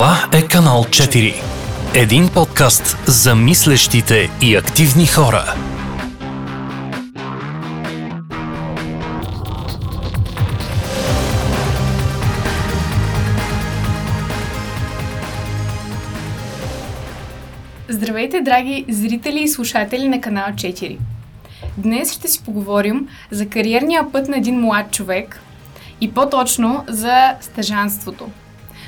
Това е канал 4. Един подкаст за мислещите и активни хора. Здравейте, драги зрители и слушатели на канал 4. Днес ще си поговорим за кариерния път на един млад човек и по-точно за стъжанството –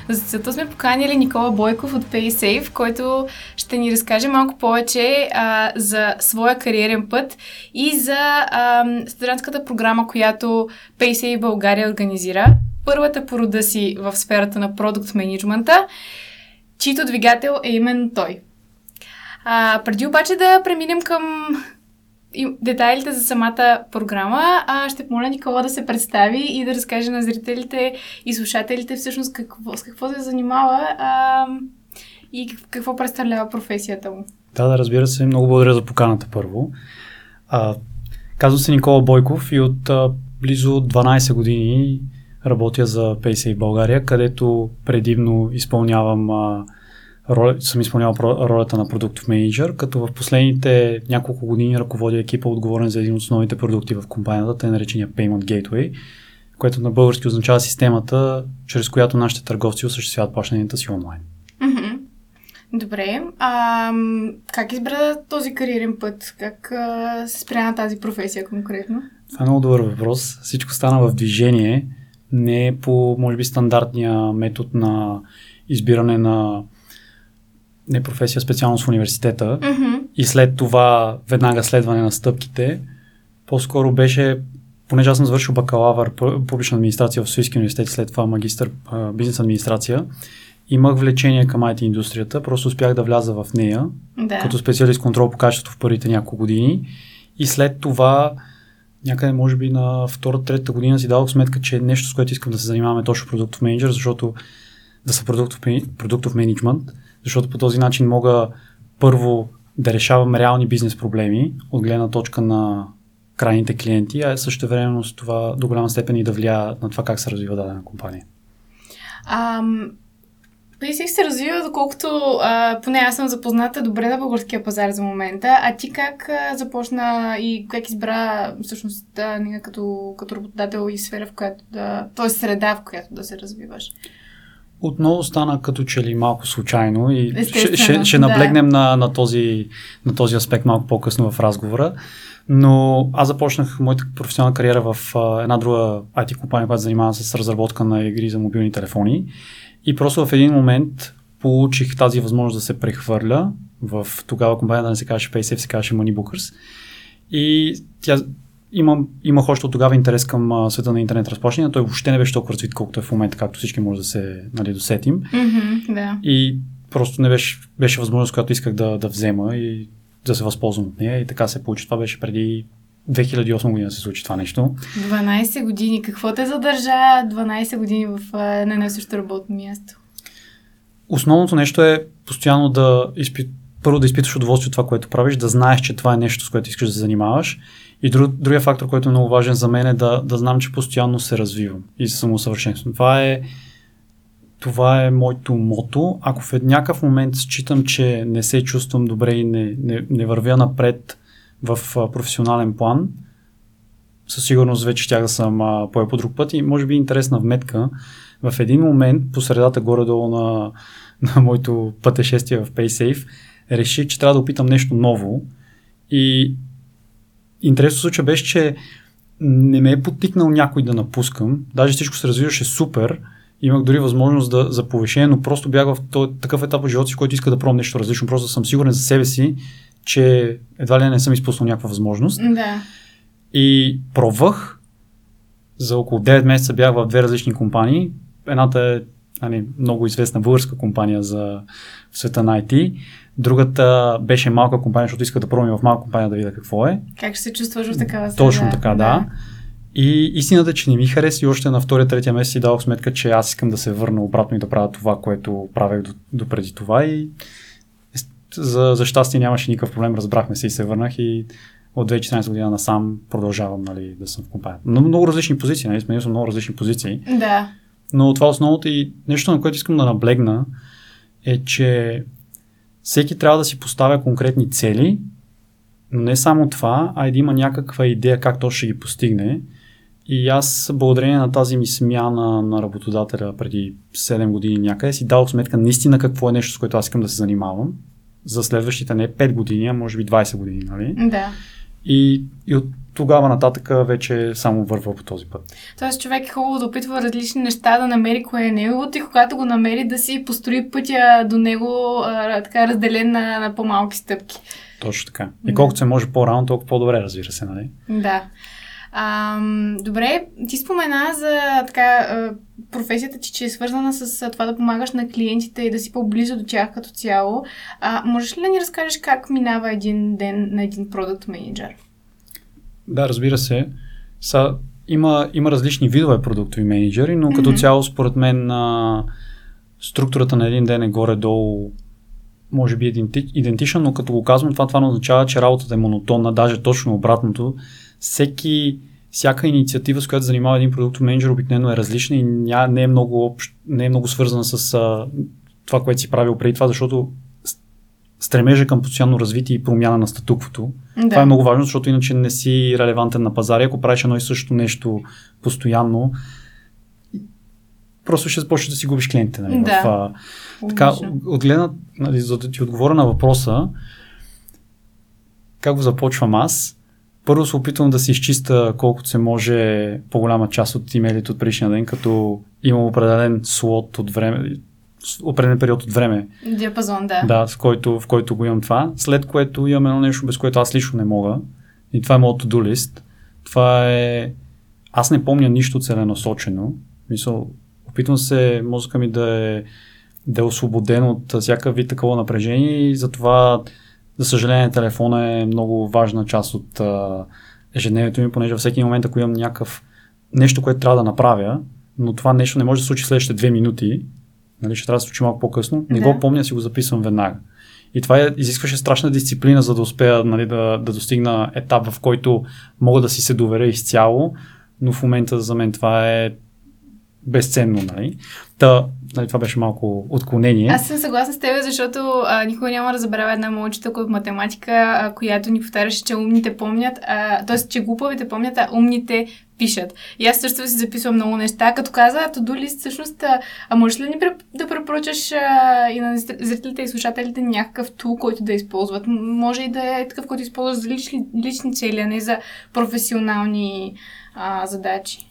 за целта сме поканили Никола Бойков от PaySafe, който ще ни разкаже малко повече а, за своя кариерен път и за студентската програма, която PaySafe България организира. Първата по рода си в сферата на продукт менеджмента, чийто двигател е именно той. А, преди обаче да преминем към детайлите за самата програма, а ще помоля Никола да се представи и да разкаже на зрителите и слушателите всъщност какво, с какво се занимава а, и какво представлява професията му. Да, да, разбира се. Много благодаря за поканата първо. А, казвам се Никола Бойков и от а, близо 12 години работя за PaySafe България, където предимно изпълнявам а, роля, съм изпълнявал ролята на продуктов менеджер, като в последните няколко години ръководя екипа отговорен за един от основните продукти в компанията, те наречения Payment Gateway, което на български означава системата, чрез която нашите търговци осъществяват плащанията си онлайн. Добре. А, как избра този кариерен път? Как а, се спря на тази професия конкретно? Това е много добър въпрос. Всичко стана в движение, не по, може би, стандартния метод на избиране на не професия, специалност в университета mm-hmm. и след това веднага следване на стъпките, по-скоро беше, понеже аз съм завършил бакалавър публична администрация в Софийския университет, след това магистър бизнес администрация, имах влечение към IT индустрията, просто успях да вляза в нея, да. като специалист контрол по качеството в първите няколко години и след това някъде може би на втора, трета година си дадох сметка, че нещо, с което искам да се занимаваме точно продуктов менеджер, защото да са продуктов, продуктов менеджмент, защото по този начин мога първо да решавам реални бизнес проблеми от гледна точка на крайните клиенти, а също времено с това до голяма степен и да влия на това как се развива дадена компания. Ам, PaySafe се развива, доколкото а, поне аз съм запозната добре на българския пазар за момента. А ти как а, започна и как избра всъщност да, като, като работодател и сфера, в която да, т.е. среда, в която да се развиваш? Отново стана като че ли малко случайно и ще, ще, ще наблегнем да. на, на, този, на този аспект малко по-късно в разговора. Но аз започнах моята професионална кариера в а, една друга IT компания, която занимава се с разработка на игри за мобилни телефони. И просто в един момент получих тази възможност да се прехвърля в тогава компанията да не се казваше PaySafe, се казваше Moneybookers. И тя имам, имах още от тогава интерес към а, света на интернет разплащания. Той въобще не беше толкова развит, колкото е в момента, както всички може да се нали, досетим. Mm-hmm, да. И просто не беше, беше възможност, която исках да, да взема и да се възползвам от нея. И така се получи. Това беше преди 2008 година се случи това нещо. 12 години. Какво те задържа 12 години в едно и също работно място? Основното нещо е постоянно да изпит... първо да изпиташ удоволствие от това, което правиш, да знаеш, че това е нещо, с което искаш да се занимаваш и друг, другия фактор, който е много важен за мен е да, да знам, че постоянно се развивам и се самоусъвършенствам. Това е, това е моето мото. Ако в някакъв момент считам, че не се чувствам добре и не, не, не вървя напред в професионален план, със сигурност вече тя да съм поел по друг път и може би интересна вметка. В един момент, по средата горе-долу на, на моето пътешествие в PaySafe, реших, че трябва да опитам нещо ново и интересно случай беше, че не ме е потикнал някой да напускам. Даже всичко се развиваше супер. Имах дори възможност да, за повишение, но просто бях в този, такъв етап в живота си, който иска да пробвам нещо различно. Просто съм сигурен за себе си, че едва ли не съм изпуснал някаква възможност. Да. И пробвах. За около 9 месеца бях в две различни компании. Едната е нали, много известна българска компания за в света на IT. Другата беше малка компания, защото иска да пробвам в малка компания да видя какво е. Как ще се чувстваш в такава среда? Точно така, да. да. И истината е, че не ми хареса и още на втория, третия месец си дадох сметка, че аз искам да се върна обратно и да правя това, което правех до, до преди това и за, за щастие нямаше никакъв проблем, разбрахме се и се върнах и от 2014 година насам продължавам нали, да съм в компания. Но много различни позиции, нали, сменил съм много различни позиции. Да. Но това е основното и нещо, на което искам да наблегна, е, че всеки трябва да си поставя конкретни цели, но не само това, а и да има някаква идея как то ще ги постигне. И аз, благодарение на тази ми смяна на работодателя преди 7 години някъде, си дал сметка наистина какво е нещо, с което аз искам да се занимавам за следващите не 5 години, а може би 20 години, нали? Да. И, и от тогава нататък вече само върва по този път. Тоест човек е хубаво да опитва различни неща, да намери кое е неговото и когато го намери да си построи пътя до него а, така разделен на, на по-малки стъпки. Точно така. И колкото се може по-рано, толкова по-добре, разбира се, нали? Да. А, добре, ти спомена за така, професията ти, че е свързана с това да помагаш на клиентите и да си по-близо до тях като цяло. А, можеш ли да ни разкажеш как минава един ден на един продукт менеджер? Да, разбира се. Са, има, има различни видове продуктови менеджери, но като mm-hmm. цяло, според мен, а, структурата на един ден е горе-долу може би иденти, идентична, но като го казвам това, това означава, че работата е монотонна, даже точно обратното. Всеки, всяка инициатива, с която занимава един продукт менеджер, обикновено е различна и ня, не, е много общ, не е много свързана с а, това, което си правил преди това, защото стремежа към постоянно развитие и промяна на статуквото. Да. Това е много важно, защото иначе не си релевантен на пазара. Ако правиш едно и също нещо постоянно, просто ще започнеш да си губиш клиентите. Нали, да. в, а, така, отгледна, нали, за да ти отговоря на въпроса, как го започвам аз? Първо се опитвам да си изчиста колкото се може по-голяма част от имейлите от предишния ден, като имам определен слот от време, определен период от време. Диапазон, да. Да, в който, в който го имам това. След което имам едно нещо, без което аз лично не мога. И това е моят to-do list. Това е... Аз не помня нищо целенасочено. Мисъл, опитвам се мозъка ми да е, да е освободен от всяка вид такова напрежение и затова, за съжаление, телефона е много важна част от а, ежедневието ми, понеже всеки момент, ако имам някакъв нещо, което трябва да направя, но това нещо не може да се случи следващите две минути, нали, ще трябва да се случи малко по-късно, не да. го помня, си го записвам веднага. И това е, изискваше страшна дисциплина, за да успея нали, да, да достигна етап, в който мога да си се доверя изцяло, но в момента за мен това е безценно, нали? Та, нали, това беше малко отклонение. Аз съм съгласна с теб, защото а, никога няма да забравя една моя учителка от математика, а, която ни повтаряше, че умните помнят, т.е. че глупавите помнят, а умните пишат. И аз също си записвам много неща, като каза, to лист, всъщност, а, а можеш ли ни да препоръчаш а, и на зрителите и слушателите някакъв тул, който да използват? Може и да е такъв, който използват за лични, лични цели, а не за професионални а, задачи.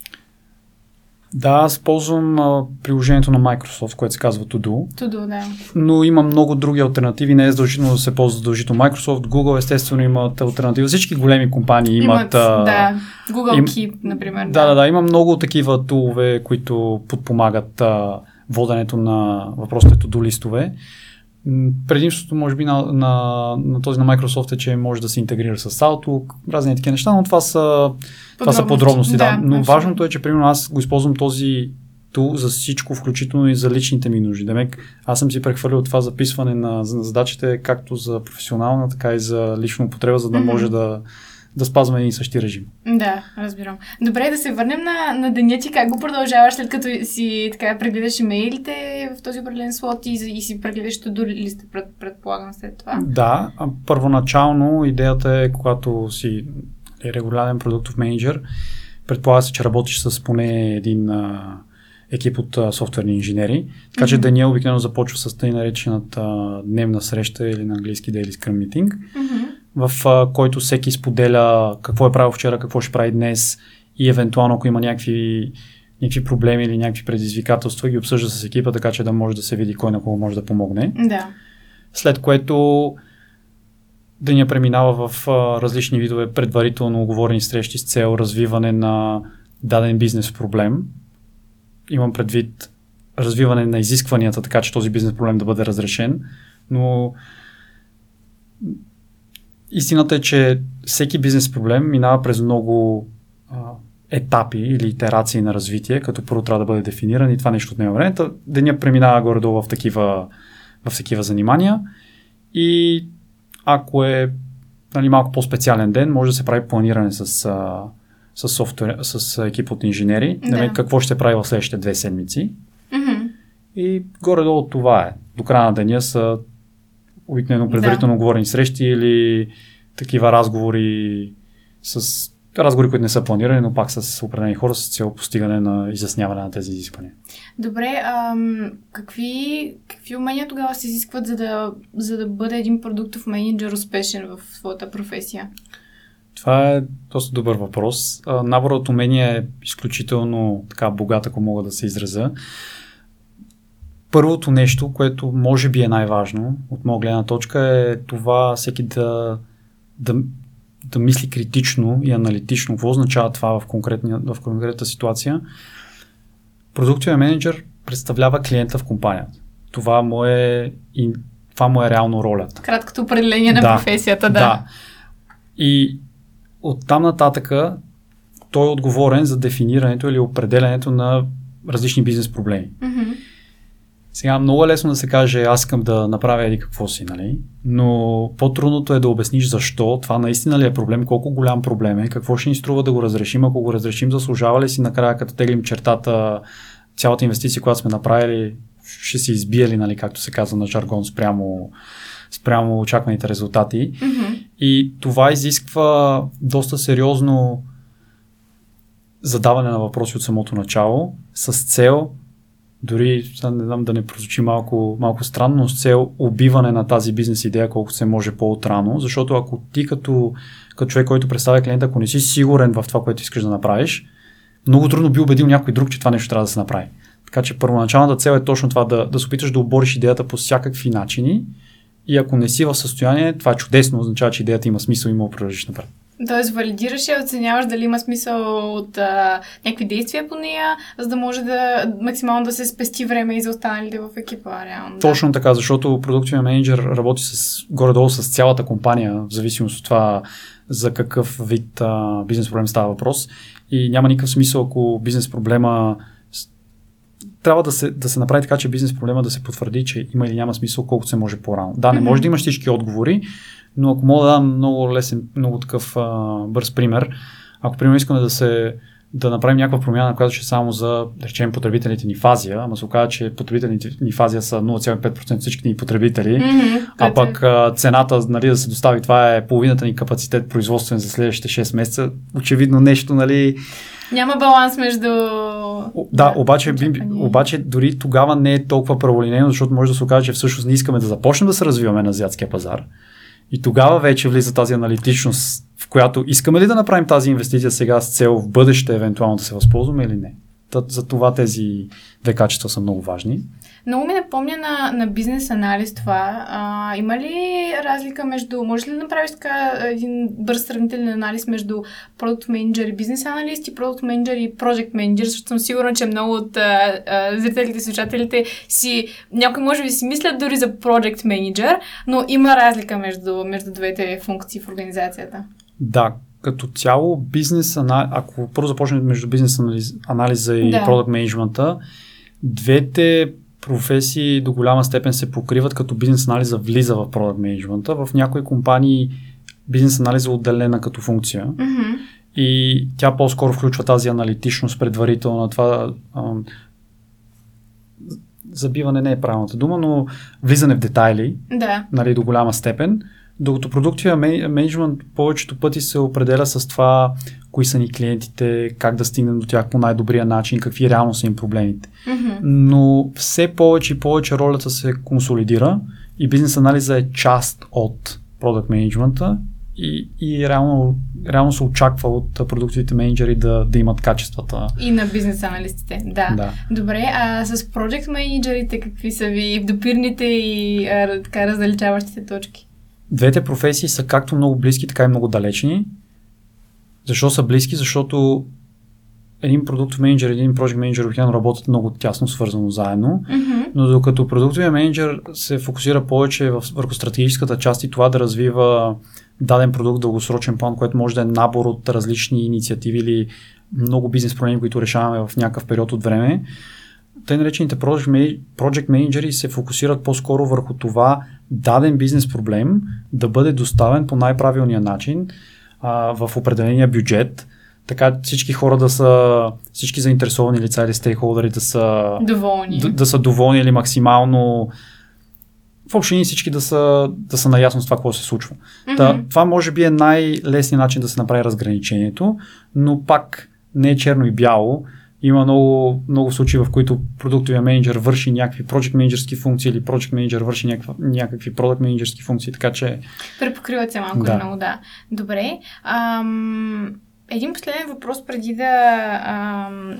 Да, аз ползвам а, приложението на Microsoft, което се казва Todo. Todo, да. Но има много други альтернативи. Не е задължително да се ползва задължително Microsoft. Google естествено имат альтернативи. Всички големи компании имат... имат а, да, Google им, Keep, например. Да, да, да. Има много такива тулове, които подпомагат а, воденето на въпросите до листове. Предимството, може би, на, на, на този на Microsoft е, че може да се интегрира с Outlook, разни такива неща, но това са, това са подробности. Да, да. Но абсолютно. важното е, че, примерно, аз го използвам този тул за всичко, включително и за личните ми нужди. Демек, аз съм си прехвърлил това записване на, на задачите, както за професионална, така и за лична употреба, за да mm-hmm. може да, да спазваме един и същи режим. Да, разбирам. Добре, да се върнем на, на деня ти. Как го продължаваш след като си така прегледаш имейлите в този определен слот и, и си прегледаш до листа, пред, предполагам след това? Да, първоначално идеята е, когато си регулярен продуктов менеджер, предполага се, че работиш с поне един а, екип от а, софтуерни инженери. Така че mm-hmm. деня обикновено започва с тъй наречената дневна среща или на английски daily scrum meeting. Mm-hmm в а, който всеки споделя какво е правил вчера, какво ще прави днес и евентуално ако има някакви, някакви проблеми или някакви предизвикателства, ги обсъжда с екипа, така че да може да се види кой на кого може да помогне. Да. След което деня преминава в а, различни видове предварително оговорени срещи с цел развиване на даден бизнес проблем. Имам предвид развиване на изискванията, така че този бизнес проблем да бъде разрешен, но истината е, че всеки бизнес проблем минава през много а, етапи или итерации на развитие, като първо трябва да бъде дефиниран и това нещо отнема време. Деня преминава горе-долу в такива, в такива занимания и ако е нали, малко по-специален ден, може да се прави планиране с, а, с, софтуер, с екип от инженери, да. какво ще се прави в следващите две седмици. Mm-hmm. И горе-долу това е. До края на деня са обикновено предварително да. говорени срещи или такива разговори с разговори, които не са планирани, но пак с определени хора с цел постигане на изясняване на тези изисквания. Добре, ам, какви, какви умения тогава се изискват, за да, за да бъде един продуктов менеджер успешен в своята професия? Това е доста добър въпрос. Наборът от умения е изключително така богат, ако мога да се изразя. Първото нещо, което може би е най-важно от моя гледна точка е това всеки да, да, да мисли критично и аналитично. Какво означава това в, в конкретната ситуация? Продуктивен менеджер представлява клиента в компанията. Това му е, и, това му е реално ролята. Краткото определение на да, професията, да. да. И от там нататъка той е отговорен за дефинирането или определенето на различни бизнес проблеми. Mm-hmm. Сега много е лесно да се каже, аз искам да направя еди какво си, нали? Но по-трудното е да обясниш защо, това наистина ли е проблем, колко голям проблем е, какво ще ни струва да го разрешим, ако го разрешим, заслужава ли си накрая, като теглим чертата, цялата инвестиция, която сме направили, ще се избие ли, нали, както се казва на жаргон, спрямо, спрямо очакваните резултати. Mm-hmm. И това изисква доста сериозно задаване на въпроси от самото начало, с цел дори, не знам да не прозвучи малко, малко странно, с цел убиване на тази бизнес идея колкото се може по-отрано, защото ако ти като, като човек, който представя клиента, ако не си сигурен в това, което искаш да направиш, много трудно би убедил някой друг, че това нещо трябва да се направи. Така че първоначалната цел е точно това да, да се опиташ да обориш идеята по всякакви начини и ако не си в състояние, това е чудесно, означава, че идеята има смисъл и мога да напред. Тоест, валидираш и оценяваш дали има смисъл от а, някакви действия по нея, за да може да максимално да се спести време и за останалите в екипа. Реално, Точно да. така, защото продуктивен менеджер работи с, горе-долу с цялата компания, в зависимост от това за какъв вид а, бизнес проблем става въпрос. И няма никакъв смисъл, ако бизнес проблема трябва да се, да се направи така, че бизнес проблема да се потвърди, че има или няма смисъл, колкото се може по-рано. Да, не mm-hmm. може да имаш всички отговори, но ако мога да дам много лесен, много такъв а, бърз пример, ако примерно искаме да се да направим някаква промяна, която ще е само за, да речем, потребителите ни в Азия, ама се оказа, че потребителите ни в Азия са 0,5% всички ни потребители, mm-hmm, а пък а, цената нали, да се достави, това е половината ни капацитет производствен за следващите 6 месеца. Очевидно нещо, нали... Няма баланс между... О, да, обаче, би, обаче дори тогава не е толкова праволинейно, защото може да се окаже, че всъщност не искаме да започнем да се развиваме на азиатския пазар. И тогава вече влиза тази аналитичност, в която искаме ли да направим тази инвестиция сега с цел в бъдеще евентуално да се възползваме или не. За това тези две качества са много важни. Много ми напомня на, на бизнес анализ това. А, има ли разлика между... Може ли да направиш така един бърз сравнителен анализ между продукт менеджер и бизнес аналист и продукт менеджер и project менеджер, защото съм сигурна, че много от а, а, зрителите и слушателите си... Някои може би си мислят дори за project менеджер, но има разлика между, между двете функции в организацията. Да, като цяло бизнес ако първо започнем между бизнес анализ, анализа и да. продукт менеджмента, двете професии до голяма степен се покриват, като бизнес анализа влиза в продукт менеджмента. В някои компании бизнес анализа е отделена като функция. Mm-hmm. И тя по-скоро включва тази аналитичност предварително, това ам, забиване не е правилната дума, но влизане в детайли да. нали, до голяма степен. Докато продуктивен менеджмент повечето пъти се определя с това, кои са ни клиентите, как да стигнем до тях по най-добрия начин, какви реално са им проблемите. Mm-hmm. Но все повече и повече ролята се консолидира и бизнес анализа е част от продукт менеджмента и, и реално, реално се очаква от продуктовите менеджери да, да имат качествата. И на бизнес аналистите, да. да. Добре, а с проект менеджерите какви са ви допирните и а, така раздалечаващите точки? Двете професии са както много близки, така и много далечни. Защо са близки? Защото един продукт менеджер и един project менеджер обикновено работят много тясно свързано заедно, mm-hmm. но докато продуктовия менеджер се фокусира повече върху стратегическата част и това да развива даден продукт дългосрочен план, което може да е набор от различни инициативи или много бизнес проблеми, които решаваме в някакъв период от време, тъй наречените project менеджери се фокусират по-скоро върху това даден бизнес проблем да бъде доставен по най-правилния начин а, в определения бюджет, така всички хора да са, всички заинтересовани лица или стейкхолдери да са Доволни. да, да са доволни или максимално в общини всички да са, да са наясно с това, какво се случва. Мгм. Та, това може би е най-лесният начин да се направи разграничението, но пак не е черно и бяло. Има много, много случаи, в които продуктовия менеджер върши някакви project менеджерски функции или project менеджер върши някаква, някакви product менеджерски функции, така че Препокриват се малко Да. много, да. Добре. Ам, един последен въпрос преди да ам,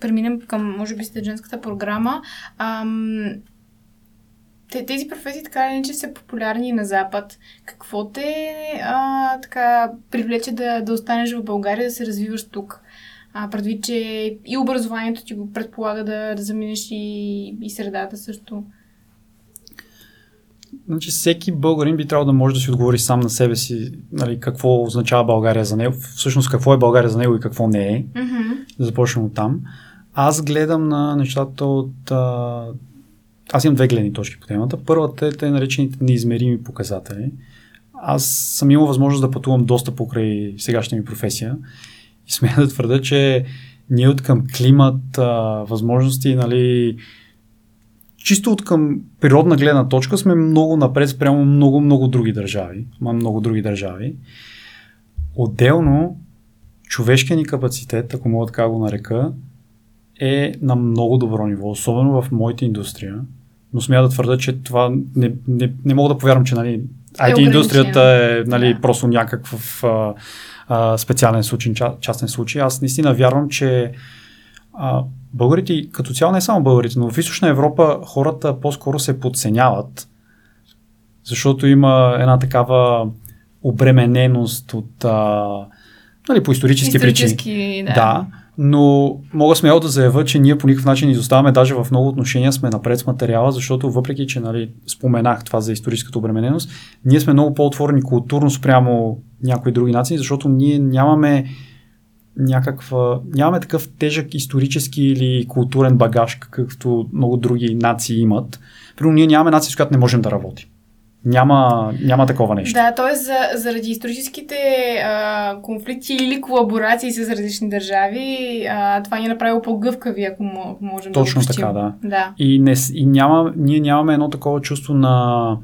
преминем към, може би, стъдженската програма. Ам, те, тези професии така или иначе са популярни на Запад. Какво те а, така привлече да, да останеш в България, да се развиваш тук? А, предвид, че и образованието ти го предполага да, да заминеш и, и средата също. Значи всеки българин би трябвало да може да си отговори сам на себе си нали, какво означава България за него, всъщност какво е България за него и какво не е. Мгм. Да започнем от там. Аз гледам на нещата от... А... Аз имам две гледни точки по темата. Първата е те наречените неизмерими показатели. Аз съм имал възможност да пътувам доста покрай сегашната ми професия и смея да твърда, че ние от към климат, а, възможности, нали, чисто от към природна гледна точка сме много напред спрямо много, много други държави. Ма много други държави. Отделно, човешкият ни капацитет, ако мога така го нарека, е на много добро ниво, особено в моята индустрия. Но смея да твърда, че това не, не, не мога да повярвам, че нали, IT индустрията е нали, Да. просто някакъв а, а, специален случай, ча- частен случай. Аз наистина вярвам, че а, българите, като цяло не само българите, но в Източна Европа хората по-скоро се подценяват, защото има една такава обремененост от а, нали, по исторически, причини. Исторически, да. Да, но мога смело да заявя, че ние по никакъв начин изоставаме, даже в много отношения сме напред с материала, защото въпреки, че нали, споменах това за историческата обремененост, ние сме много по-отворени културно спрямо някои други нации, защото ние нямаме някаква, нямаме такъв тежък исторически или културен багаж, какъвто много други нации имат. Примерно ние нямаме нация, с която не можем да работим. Няма, няма такова нещо. Да, т.е. За, заради историческите а, конфликти или колаборации с различни държави, а, това ни е направило по-гъвкави, ако мо- ако можем Точно да го така, да. Да. И, не, и няма, ние нямаме едно такова чувство на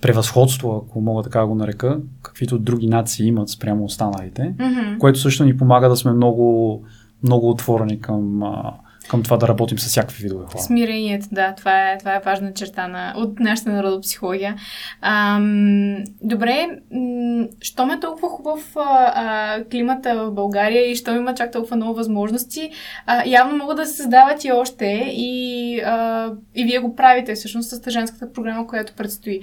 превъзходство, ако мога така го нарека, каквито други нации имат спрямо останалите, Мгм. което също ни помага да сме много, много отворени към, а, към това да работим с всякакви видове хора. Смирението, да, това е, това е важна черта на, от нашата народопсихология. Ам, добре, м- щом е толкова хубав а, климата в България и щом има чак толкова много възможности, а, явно могат да се създават и още и, а, и вие го правите всъщност с тъжанската програма, която предстои.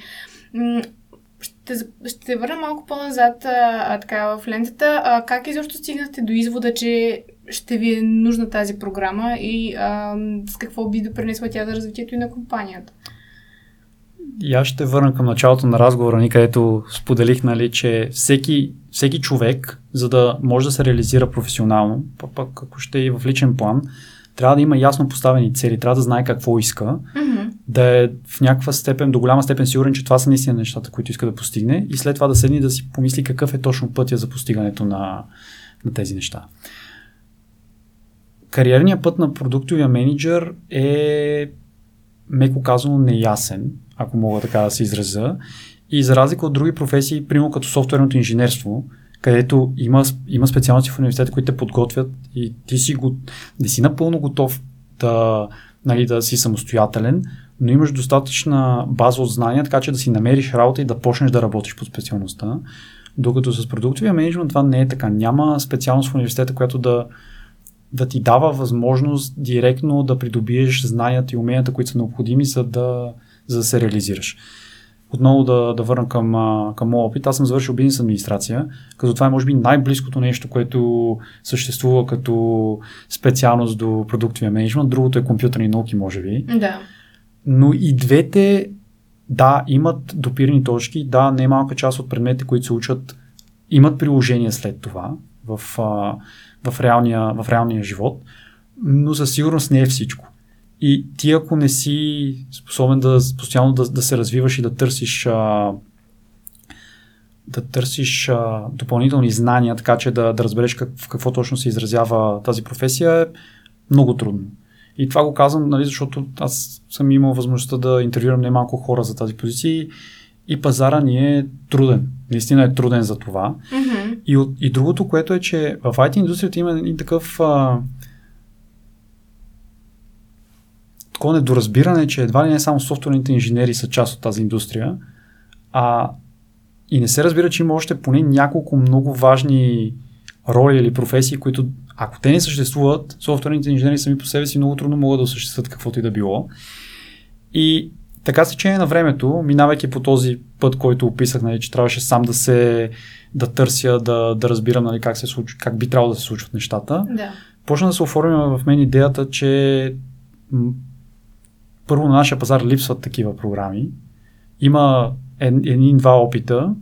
Ще, ще върна малко по-назад а, така, в лентата. А, как изобщо стигнахте до извода, че ще ви е нужна тази програма и а, с какво би допринесла тя за развитието и на компанията? И аз ще върна към началото на разговора ни, където споделих, нали, че всеки, всеки човек, за да може да се реализира професионално, пък, ако ще е и в личен план, трябва да има ясно поставени цели, трябва да знае какво иска, Mm-hmm. да е в някаква степен, до голяма степен сигурен, че това са наистина нещата, които иска да постигне и след това да седне да си помисли какъв е точно пътя за постигането на, на тези неща. Кариерният път на продуктовия менеджер е меко казано неясен, ако мога така да се изразя. И за разлика от други професии, примерно като софтуерното инженерство, където има, има специалности в университета, които те подготвят и ти си, го, не си напълно готов да, нали, да си самостоятелен, но имаш достатъчна база от знания, така че да си намериш работа и да почнеш да работиш по специалността. Докато с продуктовия менеджмент това не е така. Няма специалност в университета, която да, да ти дава възможност директно да придобиеш знанията и уменията, които са необходими, за да, за да се реализираш. Отново да, да върна към, към моят опит. Аз съм завършил бизнес администрация, като това е може би най-близкото нещо, което съществува като специалност до продуктовия менеджмент. Другото е компютърни науки, може би. Да. Но и двете, да, имат допирни точки, да, не малка част от предметите, които се учат, имат приложение след това в, в, реалния, в реалния живот, но със сигурност не е всичко. И ти ако не си способен да постоянно да, да се развиваш и да търсиш а, да търсиш а, допълнителни знания, така че да, да разбереш как, в какво точно се изразява тази професия е много трудно. И това го казвам, нали, защото аз съм имал възможността да интервюрам немалко хора за тази позиция и пазара ни е труден. Наистина е труден за това. Mm-hmm. И, и другото, което е, че в IT индустрията има един такъв а, такова недоразбиране, че едва ли не само софтуерните инженери са част от тази индустрия, а и не се разбира, че има още поне няколко много важни роли или професии, които ако те не съществуват, софтуерните инженери сами по себе си много трудно могат да осъществят каквото и да било. И така се чене на времето, минавайки по този път, който описах, нали, че трябваше сам да се да търся, да, да разбирам нали, как, се случва, как би трябвало да се случват нещата, Да. почна да се оформя в мен идеята, че м- първо на нашия пазар липсват такива програми. Има един-два опита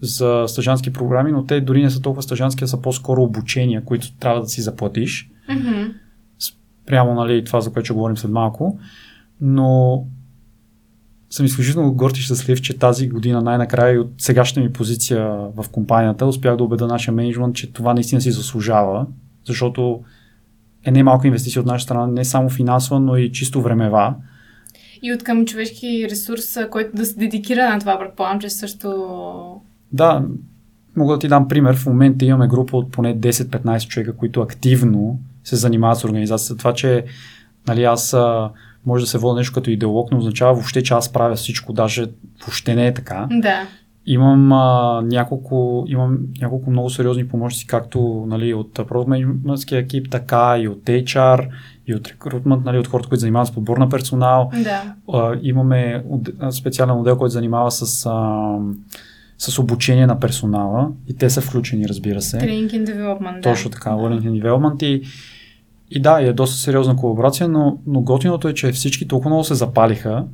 за стъжански програми, но те дори не са толкова стъжански, а са по-скоро обучения, които трябва да си заплатиш. Mm-hmm. Прямо нали, това, за което ще говорим след малко. Но съм изключително горд и щастлив, че тази година най-накрая и от сегашната ми позиция в компанията успях да убеда нашия менеджмент, че това наистина си заслужава, защото е не малко инвестиция от наша страна, не само финансова, но и чисто времева. И от към човешки ресурс, който да се дедикира на това, предполагам, че също... Да, мога да ти дам пример. В момента имаме група от поне 10-15 човека, които активно се занимават с организацията. Това, че нали, аз може да се вода нещо като идеолог, не означава въобще, че аз правя всичко, даже въобще не е така. Да. Имам, а, няколко, имам няколко много сериозни помощници, както нали, от продуктменеджментския екип, така и от HR, и от рекрутмент, нали, от хората, които занимават с подбор на персонал. Да. А, имаме специален модел, който занимава с, а, с обучение на персонала и те са включени, разбира се. Training and development, да. Точно така, Learning and Development и, и да, е доста сериозна колаборация, но, но готиното е, че всички толкова много се запалиха,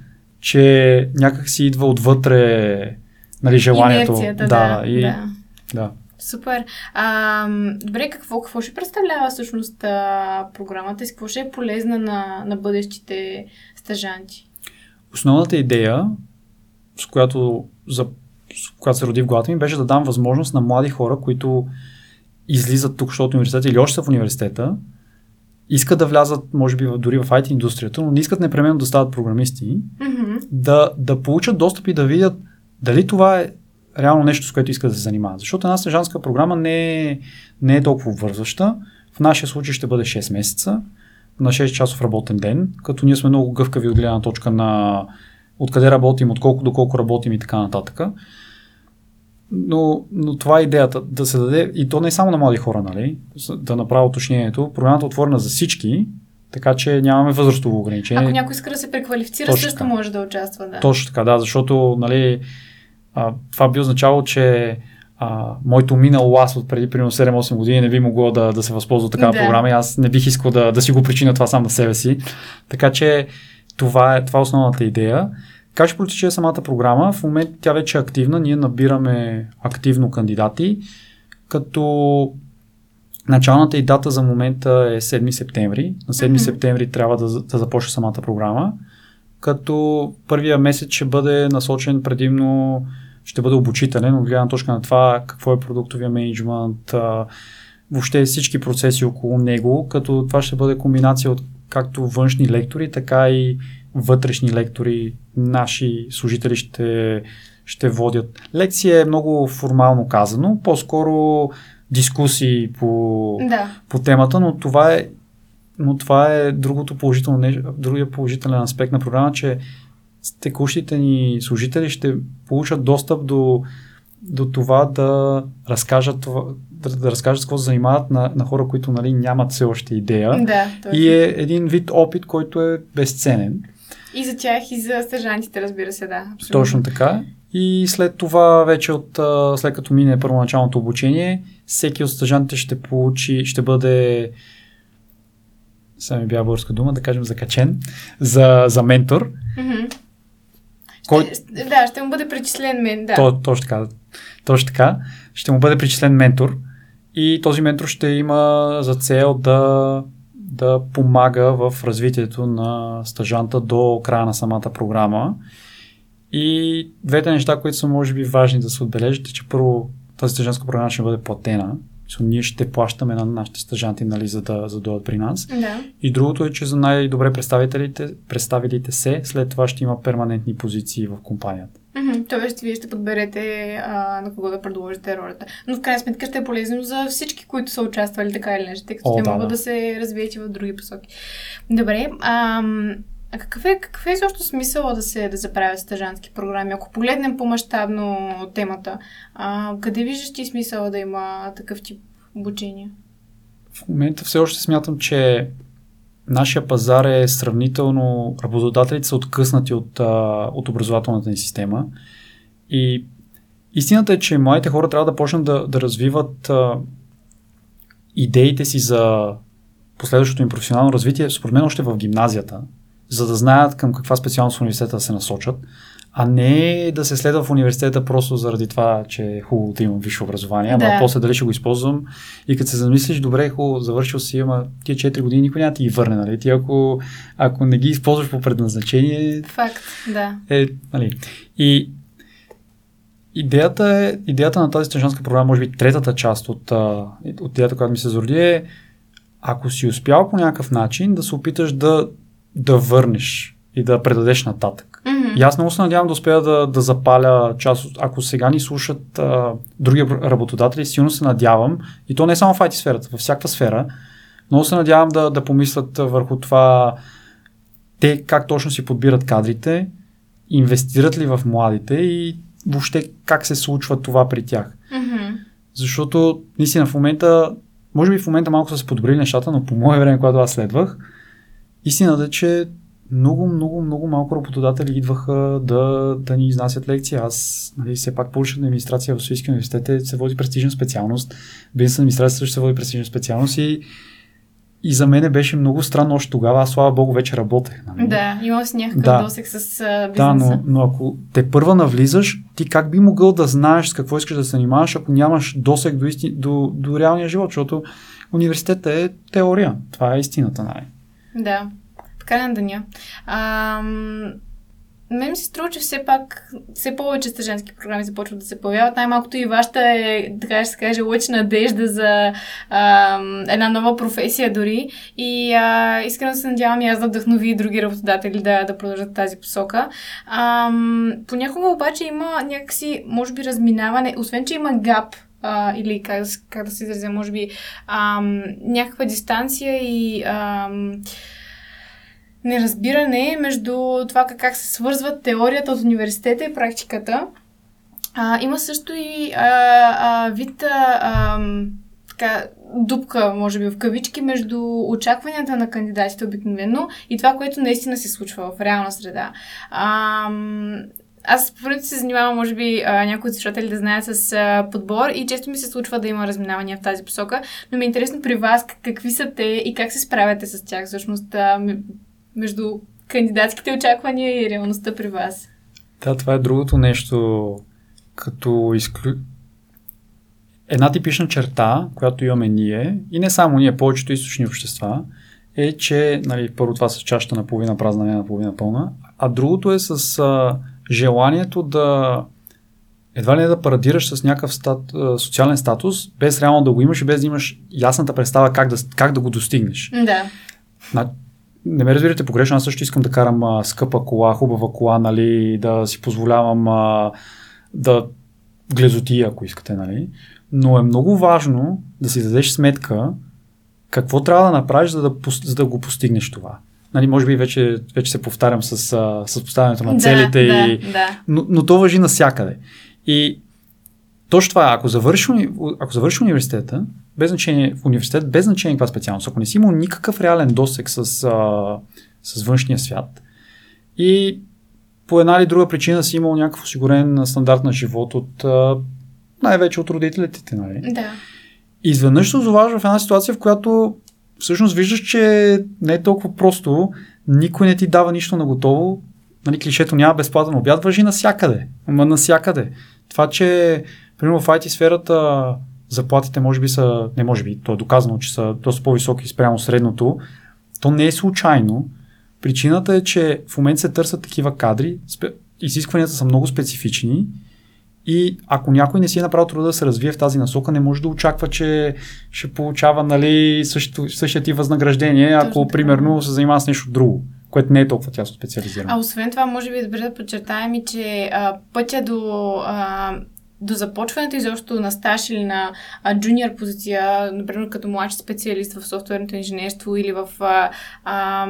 че някак си идва отвътре нали, желанието. Инерцията, да, да, и, да. да. Супер. А, добре, какво, какво ще представлява всъщност а, програмата и какво ще е полезна на, на бъдещите стъжанти? Основната идея, с която, за, с която се роди в главата ми, беше да дам възможност на млади хора, които излизат тук, защото университета или още са в университета, искат да влязат, може би, дори в IT индустрията, но не искат непременно да стават програмисти, Мгм. да, да получат достъп и да видят дали това е реално нещо, с което искат да се занимават. Защото една стъжанска програма не е, не е толкова обвързваща. В нашия случай ще бъде 6 месеца на 6 часов работен ден, като ние сме много гъвкави от гледна точка на откъде работим, от колко до колко работим и така нататък. Но, но това е идеята, да се даде, и то не е само на млади хора, нали, да направя уточнението. Програмата е отворена за всички, така че нямаме възрастово ограничение. Ако някой иска да се преквалифицира, Точно също така. може да участва, да. Точно така, да, защото нали, а, това би означавало, че а, моето минало аз от преди примерно 7-8 години не би могло да, да се възползва от такава Да. програма и аз не бих искал да, да си го причина това сам на себе си. Така че това е, това е основната идея. Как ще протече самата програма? В момента тя вече е активна, ние набираме активно кандидати, като началната и дата за момента е 7 септември. На 7 Мгм. септември трябва да, да започне самата програма като първия месец ще бъде насочен предимно, ще бъде обучителен от гледна точка на това какво е продуктовия менеджмент, въобще всички процеси около него, като това ще бъде комбинация от както външни лектори, така и вътрешни лектори, наши служители ще, ще водят. Лекция е много формално казано, по-скоро дискусии по, Да. по темата, но това е но това е другото положително другия положителен аспект на програма, че текущите ни служители ще получат достъп до, до това да разкажат, това, да, да разкажат с какво се занимават на, на хора, които нали, нямат все още идея. Да, точно. И е един вид опит, който е безценен. И за тях, и за стъжантите, разбира се, да. Абсолютно. Точно така. И след това, вече от, след като мине първоначалното обучение, всеки от стъжантите ще получи, ще бъде сега ми бяга българска дума, да кажем закачен, за, за ментор. Мгм. Кой, Ще- Да, ще му бъде причислен мен, да. то, точно така, точно така, ще му бъде причислен ментор и този ментор ще има за цел да, да помага в развитието на стъжанта до края на самата програма. И двете неща, които са може би важни да се отбележите, че първо тази стъжантска програма ще бъде платена. Ние ще плащаме на нашите стъжанти, нали, за да, за да дойдат при нас. Да. И другото е, че за най-добре представителите, представилите се, след това ще има перманентни позиции в компанията. Тоест, вие ще подберете а, на кого да предложите ролята. Но в крайна сметка ще е полезно за всички, които са участвали така или иначе, тъй като О, те да, могат да. да. се развият и в други посоки. Добре, ам, а какъв е, какъв е изобщо смисъл да се да заправят стъжантски програми? Ако погледнем по-масштабно темата, а, къде виждаш ти смисъл да има такъв тип обучение? В момента все още смятам, че нашия пазар е сравнително, работодателите са откъснати от, а, от образователната ни система и истината е, че младите хора трябва да почнат да, да развиват а, идеите си за последващото им професионално развитие, според мен още в гимназията, за да знаят към каква специалност в университета да се насочат, а не да се следва в университета просто заради това, че е хубаво да имам висше образование, ама Да. после дали ще го използвам и като се замислиш, добре, хубаво, завършил си, ама тия 4 години никой няма ти ги върне, нали? Ти ако, ако не ги използваш по предназначение, Факт, да. е, нали. И идеята, е, идеята на тази стъжанска програма, може би третата част от, от идеята, която ми се зароди е, ако си успял по някакъв начин да се опиташ да, да върнеш и да предадеш нататък. Мгм. И аз много се надявам да успея да, да запаля част от... Ако сега ни слушат а, други работодатели, силно се надявам, и то не е само в IT сферата, във всяка сфера, много се надявам да, да помислят върху това те как точно си подбират кадрите, инвестират ли в младите и въобще как се случва това при тях. Мгм. Защото наистина в момента, може би в момента малко са се подобрили нещата, но по мое време, когато аз следвах, истината е, че много, много, много малко работодатели идваха да, да ни изнасят лекции. Аз, нали, все пак публична администрация в Софийския университет е- се води престижна специалност. Бизнес администрация също се води престижна специалност и, и за мен беше много странно още тогава. Аз, слава богу, вече работех. Нали? Да, имал си някакъв Да. досек с а, Да, бизнеса. но, но ако те първа навлизаш, ти как би могъл да знаеш с какво искаш да се занимаваш, ако нямаш досег до, исти, до, до реалния живот, защото университетът е теория. Това е истината, най. Да, в края на деня. Ам, мен ми се струва, че все пак все повече стъжански програми започват да се появяват. Най-малкото и вашата е, така ще се каже, лъч надежда за ам, една нова професия дори. И а, искрено се надявам и аз да вдъхнови и други работодатели да, да продължат тази посока. Ам, понякога обаче има някакси, може би, разминаване, освен, че има гап, а, или как, как да се изразя, може би, ам, някаква дистанция и ам, неразбиране между това как, как се свързват теорията от университета и практиката. А, има също и а, а, вид а, така, дупка, може би в кавички, между очакванията на кандидатите обикновено и това, което наистина се случва в реална среда. Ам, аз по принцип се занимавам, може би, някои от слушатели да знаят с подбор и често ми се случва да има разминавания в тази посока, но ми е интересно при вас как- какви са те и как се справяте с тях всъщност между кандидатските очаквания и реалността при вас. Да, това е другото нещо, като изклю... Една типична черта, която имаме ние, и не само ние, повечето източни общества, е, че нали, първо това с чашата на половина празна, не на половина пълна, а другото е с а, желанието да едва ли не да парадираш с някакъв стат, социален статус, без реално да го имаш и без да имаш ясната представа как да, как да го достигнеш. Да. На, не ме разбирате погрешно, аз също искам да карам а, скъпа кола, хубава кола, нали, да си позволявам а, да глезоти, ако искате, нали. Но е много важно да си дадеш сметка какво трябва да направиш, за да, за да го постигнеш това. Нали, може би вече, вече се повтарям с, с поставянето на целите да, и, да, да. но, но то въжи навсякъде. И точно това е, ако завършиш, уни- ако завършиш университета, без значение, в университет, без значение каква специалност, ако не си имал никакъв реален досек с, а, с външния свят и по една или друга причина си имал някакъв осигурен стандарт на живот от най-вече от родителите ти, нали? Да. Изведнъж се озоваваш в една ситуация, в която всъщност виждаш, че не е толкова просто, никой не ти дава нищо на готово, нали, клишето няма безплатен обяд, въжи навсякъде. Ама навсякъде. Това, че примерно в IT сферата заплатите може би са, не може би, то е доказано, че са доста по-високи спрямо средното, то не е случайно. Причината е, че в момента се търсят такива кадри, изискванията са много специфични и ако някой не си е направил труда да се развие в тази насока, не може да очаква, че ще получава нали, същото, същия ти възнаграждение, ако Точно примерно се занимава с нещо друго което не е толкова тясно специализирано. А освен това, може би е добре да подчертаем и, че а, пътя до а, до започването изобщо на стаж или на джуниор позиция, например като младши специалист в софтуерното инженерство или в а, а,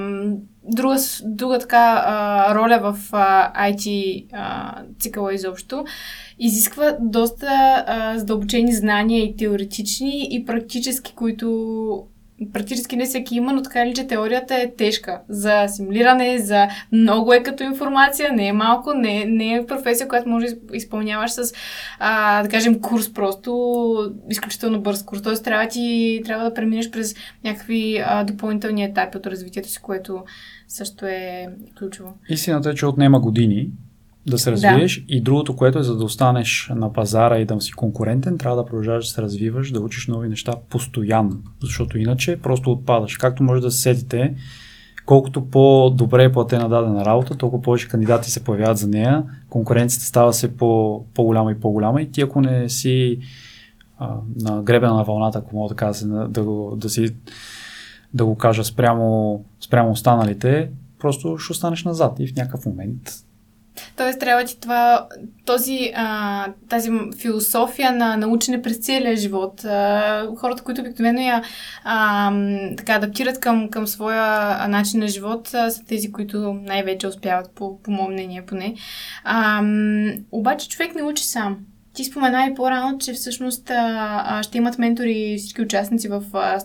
друга, друга така а, роля в а, IT а, цикъла изобщо, изисква доста а, задълбочени знания и теоретични и практически, които практически не всеки има, но така или че теорията е тежка за асимилиране, за много е като информация, не е малко, не, не е професия, която може да изпълняваш с, а, да кажем, курс просто, изключително бърз курс. Тоест трябва, ти, трябва да преминеш през някакви а, допълнителни етапи от развитието си, което също е ключово. Истината е, че отнема години, да се развиеш. Да. и другото, което е за да останеш на пазара и да си конкурентен, трябва да продължаваш да се развиваш, да учиш нови неща постоянно, защото иначе просто отпадаш. Както може да се сетите, колкото по-добре е платена дадена работа, толкова повече кандидати се появяват за нея, конкуренцията става се по- по-голяма и по-голяма. И ти ако не си а, на гребена на вълната, ако мога да кажа, да, да, да, си, да го кажа спрямо, спрямо останалите, просто ще останеш назад. И в някакъв момент Тоест, трябва ти това, този, а, тази философия на научене през целия живот. А, хората, които обикновено я а, така, адаптират към, към своя начин на живот, а, са тези, които най-вече успяват, по, по мое мнение поне. А, обаче човек не учи сам. Ти спомена и по-рано, че всъщност а, ще имат ментори всички участници в а,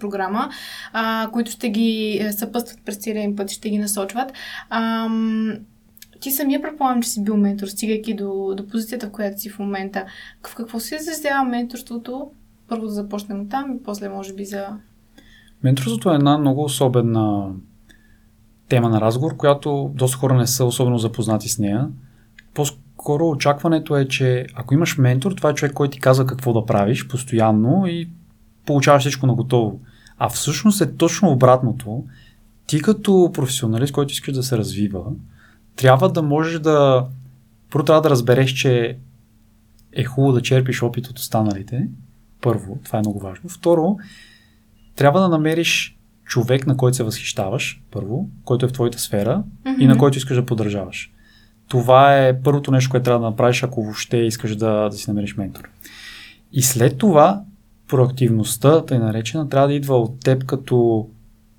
програма, а, които ще ги съпъстват през целия им път, ще ги насочват. А, ти самия предполагам, че си бил ментор, стигайки до, до позицията, в която си в момента. В какво се изразява менторството? Първо да започнем там и после може би за... Менторството е една много особена тема на разговор, която доста хора не са особено запознати с нея. По-скоро очакването е, че ако имаш ментор, това е човек, който ти казва какво да правиш постоянно и получаваш всичко на готово. А всъщност е точно обратното. Ти като професионалист, който искаш да се развива, трябва да можеш да... Първо трябва да разбереш, че е хубаво да черпиш опит от останалите. Първо, това е много важно. Второ, трябва да намериш човек, на който се възхищаваш, първо, който е в твоята сфера mm-hmm. и на който искаш да поддържаваш. Това е първото нещо, което трябва да направиш, ако въобще искаш да, да си намериш ментор. И след това, проактивността, тъй наречена, трябва да идва от теб като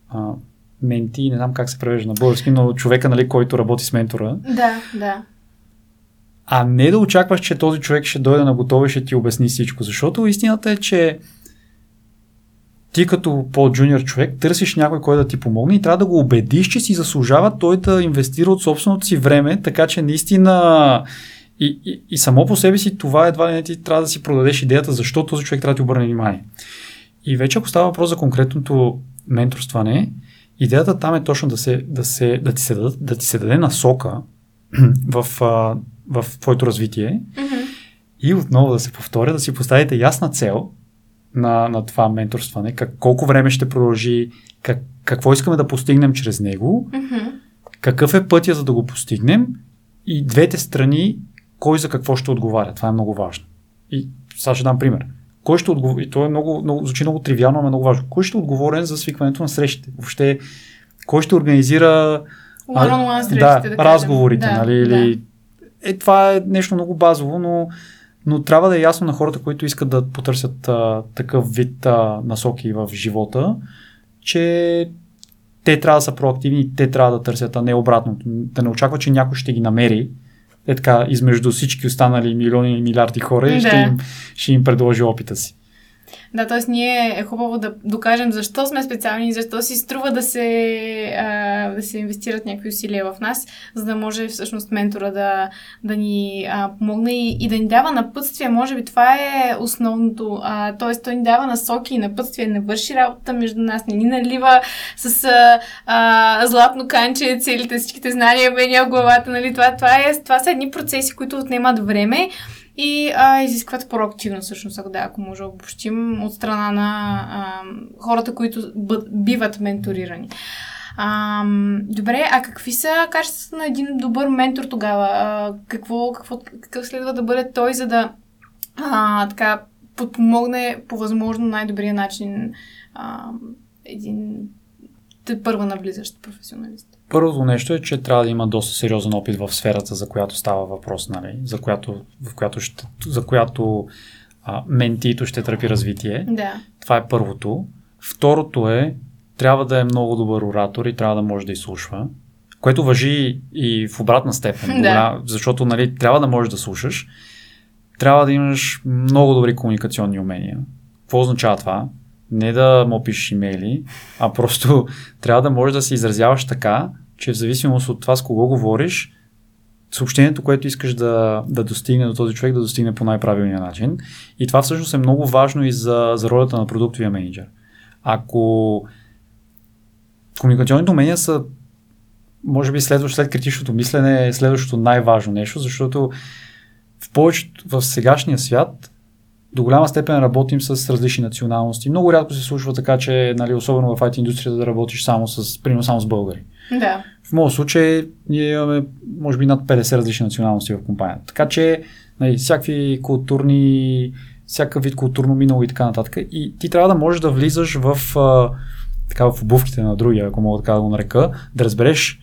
а, менти, не знам как се превежда на български, но човека, нали, който работи с ментора. Да, да. А не да очакваш, че този човек ще дойде на готово и ще ти обясни всичко. Защото истината е, че ти като по-джуниор човек търсиш някой, който да ти помогне и трябва да го убедиш, че си заслужава той да инвестира от собственото си време, така че наистина и, и, и само по себе си това едва ли не ти трябва да си продадеш идеята, защо този човек трябва да ти обърне внимание. И вече ако става въпрос за конкретното менторстване, Идеята там е точно да, се, да, се, да, ти, се, да, да ти се даде насока в, в твоето развитие mm-hmm. и отново да се повторя, да си поставите ясна цел на, на това менторстване, как, колко време ще продължи, как, какво искаме да постигнем чрез него, mm-hmm. какъв е пътя за да го постигнем и двете страни кой за какво ще отговаря. Това е много важно. И сега ще дам пример кой ще отговори, и то е много, много, звучи много тривиално, но е много важно. Кой ще е отговорен за свикването на срещите? Въобще, кой ще организира а, срещите, да, да разговорите, да, нали? Или... Да. Е, това е нещо много базово, но, но трябва да е ясно на хората, които искат да потърсят а, такъв вид а, насоки в живота, че те трябва да са проактивни, те трябва да търсят, а не обратното. Да не очаква, че някой ще ги намери е така, измежду всички останали милиони и милиарди хора и да. ще, им, ще им предложи опита си. Да, т.е. ние е хубаво да докажем защо сме специални и защо си струва да се, а, да се инвестират някакви усилия в нас, за да може всъщност ментора да, да ни а, помогне и, и да ни дава напътствие. Може би това е основното. А, т.е. той ни дава насоки и напътствие, не върши работа между нас, не ни налива с а, а, златно канче целите, всичките знания, бения в главата. Нали? Това, това, е, това са едни процеси, които отнемат време и а, изискват проактивно, всъщност, ако да, ако може да обобщим, от страна на а, хората, които биват менторирани. А, добре, а какви са качествата на един добър ментор тогава? А, какво, какво, какъв следва да бъде той, за да а, така подпомогне по възможно най-добрия начин а, един първа навлизащ професионалист? Първото нещо е, че трябва да има доста сериозен опит в сферата, за която става въпрос, нали? за която, в която ще, за която а, ментито ще търпи развитие. Да. Това е първото. Второто е, трябва да е много добър оратор и трябва да може да изслушва, което въжи и в обратна степен, да. защото нали, трябва да можеш да слушаш. Трябва да имаш много добри комуникационни умения. Какво означава това? Не да му пишеш имейли, а просто трябва да можеш да се изразяваш така, че в зависимост от това с кого говориш, съобщението, което искаш да, да достигне до този човек, да достигне по най-правилния начин. И това всъщност е много важно и за, за ролята на продуктовия менеджер. Ако комуникационните умения са, може би, следващо след критичното мислене, е следващото най-важно нещо, защото в повечето, в сегашния свят, до голяма степен работим с различни националности. Много рядко се случва така, че, нали, особено в IT индустрията, да работиш само с, примерно, само с българи. Да. В моят случай ние имаме, може би, над 50 различни националности в компанията. Така че, нали, всякакви културни, всякакъв вид културно минало и така нататък. И ти трябва да можеш да влизаш в, а, така, в обувките на другия, ако мога така да го нарека, да разбереш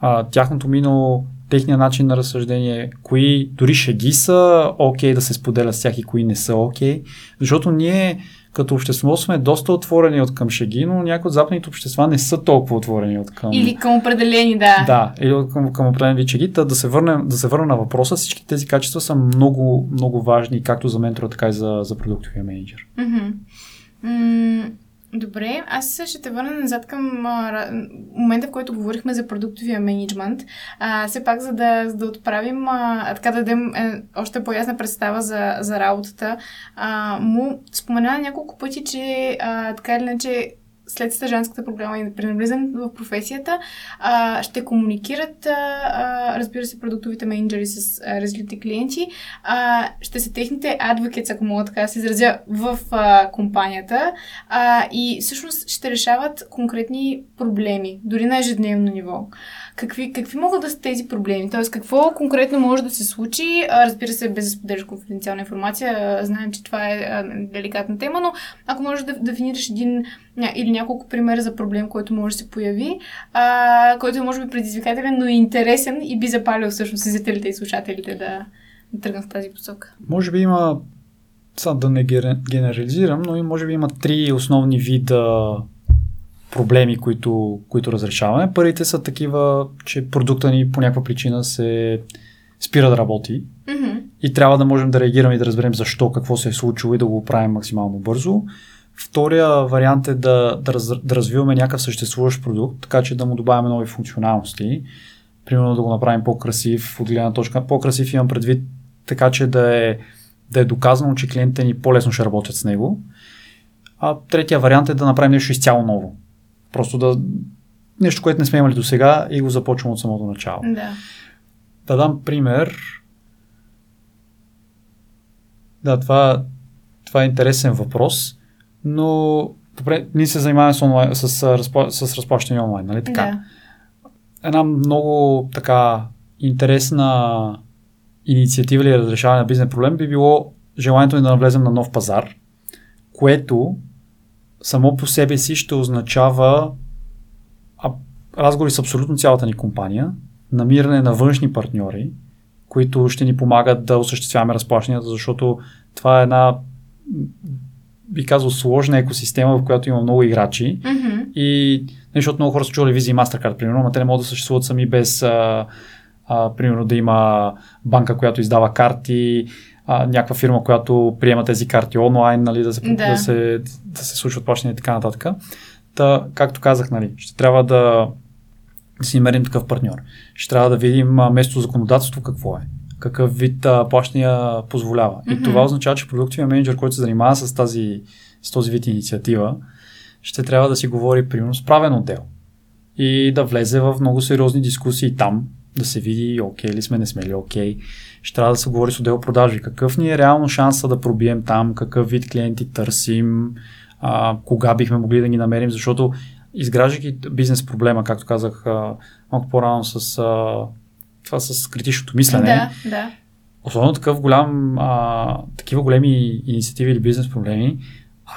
а, тяхното минало, техния начин на разсъждение, кои дори шеги са окей okay да се споделят с тях и кои не са окей. Okay. Защото ние като общество сме доста отворени от към шеги, но някои от западните общества не са толкова отворени от към... Или към определени, да. Да, или към, към определени вид шеги. Та да се, върнем, да се върна на въпроса, всички тези качества са много, много важни, както за ментора, така и за, за продуктовия менеджер. Mm-hmm. Mm- Добре, аз ще те върна назад към а, момента, в който говорихме за продуктовия менеджмент. А, все пак, за да, за да отправим, а, така да дадем е, още по-ясна представа за, за работата, а, му спомена няколко пъти, че а, така или иначе след стъжанската програма и при навлизането в професията, а, ще комуникират, а, разбира се, продуктовите менеджери с а, различните клиенти, а, ще са техните адвокетс, ако мога така да се изразя, в а, компанията а, и всъщност ще решават конкретни проблеми, дори на ежедневно ниво. Какви, какви могат да са тези проблеми? Тоест, какво конкретно може да се случи? Разбира се, без да споделяш конфиденциална информация, знаем, че това е деликатна тема, но ако можеш да дефинираш един или няколко примера за проблем, който може да се появи, а, който е може би предизвикателен, но и интересен и би запалил всъщност зрителите и слушателите да, да тръгнат в тази посока. Може би има, сега да не генерализирам, но и може би има три основни вида проблеми, които, които разрешаваме. Първите са такива, че продукта ни по някаква причина се спира да работи mm-hmm. и трябва да можем да реагираме и да разберем защо, какво се е случило и да го правим максимално бързо. Втория вариант е да, да, раз, да развиваме някакъв съществуващ продукт, така че да му добавяме нови функционалности. Примерно да го направим по-красив, от гледна точка. По-красив имам предвид така, че да е, да е доказано, че клиентите ни по-лесно ще работят с него. А третия вариант е да направим нещо изцяло ново. Просто да. Нещо, което не сме имали до сега и го започвам от самото начало. Да. Да дам пример. Да, това, това е интересен въпрос но добре, ние се занимаваме с, онлайн, с, с, с разплащане онлайн, нали така? Да. Една много така интересна инициатива или разрешаване на бизнес проблем би било желанието ни да навлезем на нов пазар, което само по себе си ще означава а, разговори с абсолютно цялата ни компания, намиране на външни партньори, които ще ни помагат да осъществяваме разплащанията, защото това е една би казал, сложна екосистема, в която има много играчи. Mm-hmm. И защото много хора са чували Visa и MasterCard, примерно, но те не могат да съществуват сами без, а, а, примерно, да има банка, която издава карти, а, някаква фирма, която приема тези карти онлайн, нали, да, се, да. да, се, да се случват плащания и така нататък. Та, както казах, нали, ще трябва да, си намерим такъв партньор. Ще трябва да видим место законодателство какво е какъв вид а, плащания позволява. Mm-hmm. И това означава, че продуктивният менеджер, който се занимава с, тази, с този вид инициатива, ще трябва да си говори, примерно, с правен отдел и да влезе в много сериозни дискусии там, да се види окей ли сме, не сме ли окей. Ще трябва да се говори с отдел продажи. Какъв ни е реално шанса да пробием там, какъв вид клиенти търсим, а, кога бихме могли да ги намерим, защото изграждайки бизнес проблема, както казах а, малко по-рано с а, това с критичното мислене, Да, да. особено такъв голям, а, такива големи инициативи или бизнес проблеми,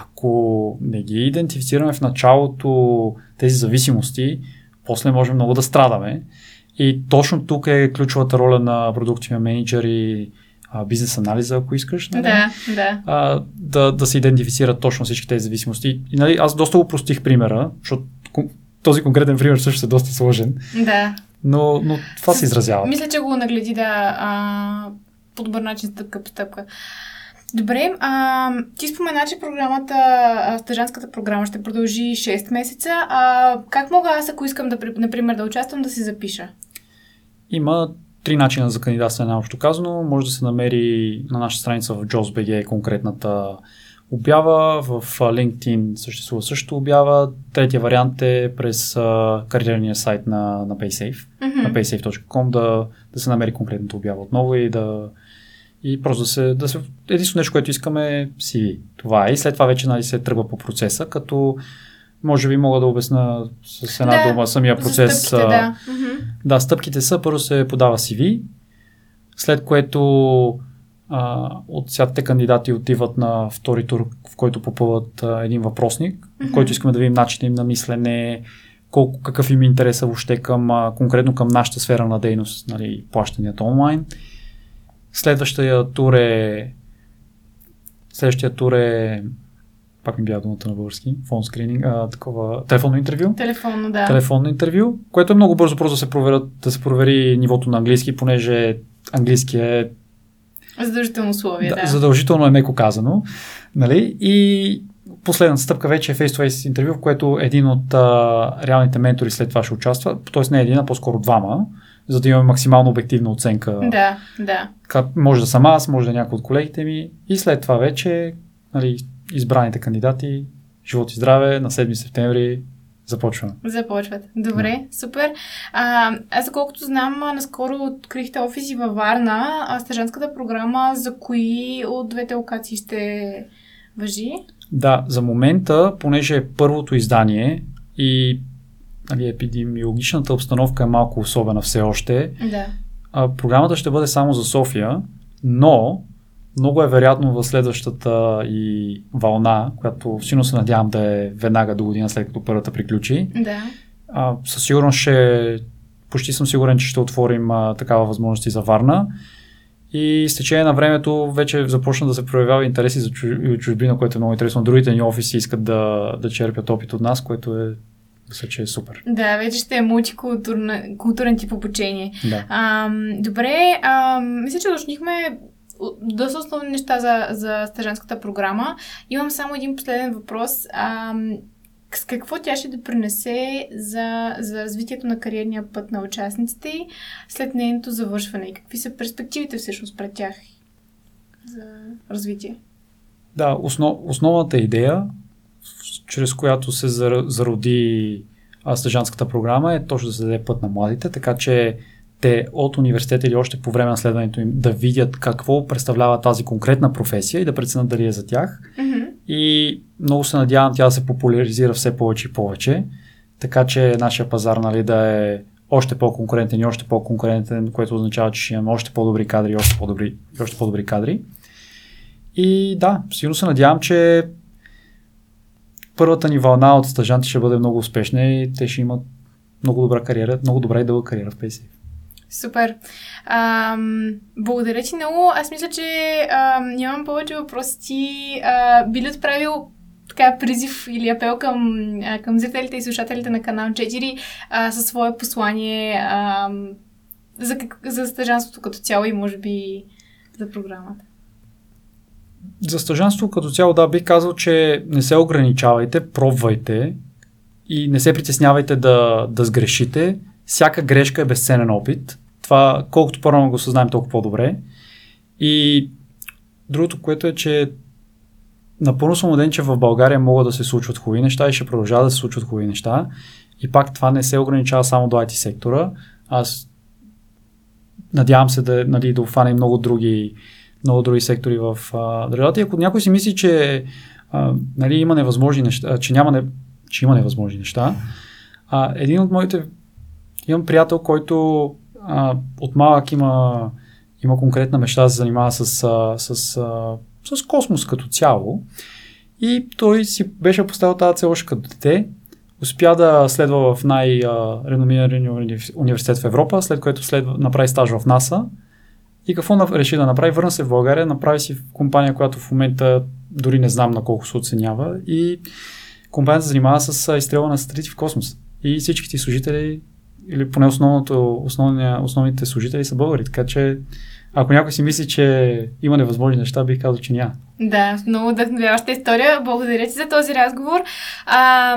ако не ги идентифицираме в началото тези зависимости, после можем много да страдаме. И точно тук е ключовата роля на продуктивния менеджер и бизнес анализа, ако искаш. Нали? Да, да. А, да, да се идентифицират точно всички тези зависимости. И, нали, аз доста упростих примера, защото този конкретен пример също е доста сложен, Да. но, но това се изразява. Мисля, че го нагледи, да, а, по добър начин, стъпка по стъпка. Добре, а, ти спомена, че програмата, а, стъжанската програма ще продължи 6 месеца. А, как мога аз, ако искам да, при- например, да участвам, да се запиша? Има три начина за кандидатстване, общо казано. Може да се намери на нашата страница в JobsBG конкретната обява, в LinkedIn съществува също обява. Третия вариант е през а, кариерния сайт на, на PaySafe, Мгм. на paysafe.com да, да се намери конкретната обява отново и да и просто да се, да се... Единствено нещо, което искаме е CV. Това е. И след това вече нали, се тръгва по процеса, като може би мога да обясна с една Да, дума самия процес. стъпките, да. Да, стъпките са, първо се подава CV, след което а, от сядате кандидати отиват на втори тур, в който попълват а, един въпросник, в Мгм. който искаме да видим начина им на мислене, колко, какъв им е интереса въобще към, а, конкретно към нашата сфера на дейност, нали, плащанията онлайн. Следващия тур е следващия тур е пак ми бяга думата на български, фон скрининг, а, такова, телефонно интервю Телефонно, да. телефонно интервю, което е много бързо просто да се, проверят, да се провери нивото на английски, понеже английски е Задължително условие, да. да, задължително е меко казано. Нали? И последната стъпка вече е face-to-face интервю, в което един от а, реалните ментори след това ще участва, т.е. не един, а по-скоро двама, за да имаме максимално обективна оценка. Да, да. Как, може да съм аз, може да е някой от колегите ми. И след това вече нали, избраните кандидати, живот и здраве, на 7 септември започваме. Започват. Добре, супер. А, аз, колкото знам, наскоро открихте офиси във Варна, а стъжанската програма за кои от двете локации ще въжи? Да, за момента, понеже е първото издание и нали, епидемиологичната обстановка е малко особена все още, Да. а, програмата ще бъде само за София, но много е вероятно в следващата и вълна, която силно се надявам да е веднага до година след като първата приключи, Да. а, със сигурност ще, почти съм сигурен, че ще отворим а, такава възможност и за Варна. И с течение на времето вече започна да се проявява интереси за чужбина, което е много интересно. Другите ни офиси искат да, да черпят опит от нас, което е, мисля, че е супер. Да, вече ще е мултикултурен културен тип обучение. Да. Ам, добре, ам, мисля, че уточнихме доста основни неща за, за стъжанската програма. Имам само един последен въпрос. Ам, с какво тя ще допринесе за, за развитието на кариерния път на участниците след нейното завършване? И какви са перспективите всъщност пред тях за развитие? Да, основ, основната идея, чрез която се зар- зароди а, стъжанската програма е точно да се даде път на младите, така че те от университета или още по време на следването им да видят какво представлява тази конкретна професия и да преценят дали е за тях. Мгм. И много се надявам тя да се популяризира все повече и повече, така че нашия пазар нали, да е още по-конкурентен и още по-конкурентен, което означава, че ще имаме още по-добри кадри и още по-добри, и още по-добри кадри. И да, сигурно се надявам, че първата ни вълна от стажанти ще бъде много успешна и те ще имат много добра кариера, много добра и дълга кариера в PaySafe. Супер. Ам, благодаря ти много. Аз мисля, че ам, нямам повече въпроси. Ти а, би ли отправил така призив или апел към, а, към зрителите и слушателите на канал 4 а, със свое послание ам, за, за стъжанството като цяло и може би за програмата? За стъжанство като цяло, да, бих казал, че не се ограничавайте, пробвайте и не се притеснявайте да, да сгрешите. Всяка грешка е безценен опит. Това, колкото по-рано го съзнаем, толкова по-добре. И другото, което е, че напълно съм убеден, че в България могат да се случват хубави неща и ще продължават да се случват хубави неща. И пак това не се ограничава само до IT сектора. Аз надявам се да, нали, да обхване много други, много други сектори в държавата. И ако някой си мисли, че а, нали, има невъзможни неща, че няма не, че има невъзможни неща. А, един от моите, имам приятел, който а, от малък има, има конкретна мечта да се занимава с, с, а, с космос като цяло. И той си беше поставил тази цел още като дете. Успя да следва в най-реномирания университет в Европа, след което следва, направи стаж в НАСА. И какво реши да направи? Върна се в България, направи си компания, която в момента дори не знам на колко се оценява. И компанията се занимава с изстрелване на сателити в космос. И всичките служители, или поне основното, основния, основните служители са българи. Така че ако някой си мисли, че има невъзможни неща, бих казал, че няма. Да, много вдъхновяваща история. Благодаря ти за този разговор. А,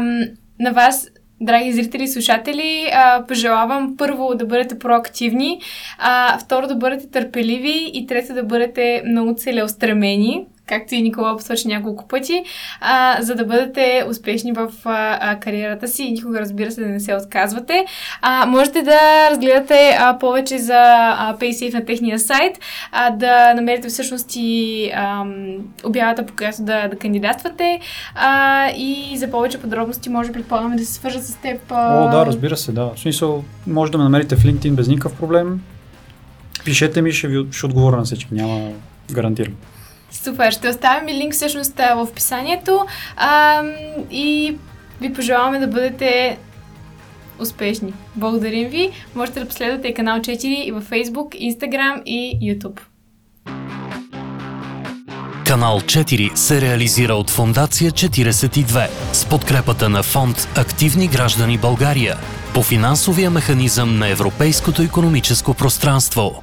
на вас Драги зрители и слушатели, а, пожелавам първо да бъдете проактивни, а, второ да бъдете търпеливи и трето да бъдете много целеустремени както и Никола посочи няколко пъти, а, за да бъдете успешни в а, кариерата си и никога, разбира се, да не се отказвате. А, можете да разгледате а, повече за а, PaySafe на техния сайт, а, да намерите всъщност и а, обявата, по която да, да кандидатствате а, и за повече подробности може предполагаме да се свържат с теб. А... О, да, разбира се, да. В смисъл, може да ме намерите в LinkedIn без никакъв проблем. Пишете ми, ще ви ще отговоря на всички, няма гарантирам. Супер, ще оставим и линк всъщност в описанието а, и ви пожелаваме да бъдете успешни. Благодарим ви. Можете да последвате канал 4 и във Facebook, Instagram и YouTube. Канал 4 се реализира от Фондация 42 с подкрепата на фонд Активни граждани България по финансовия механизъм на Европейското економическо пространство.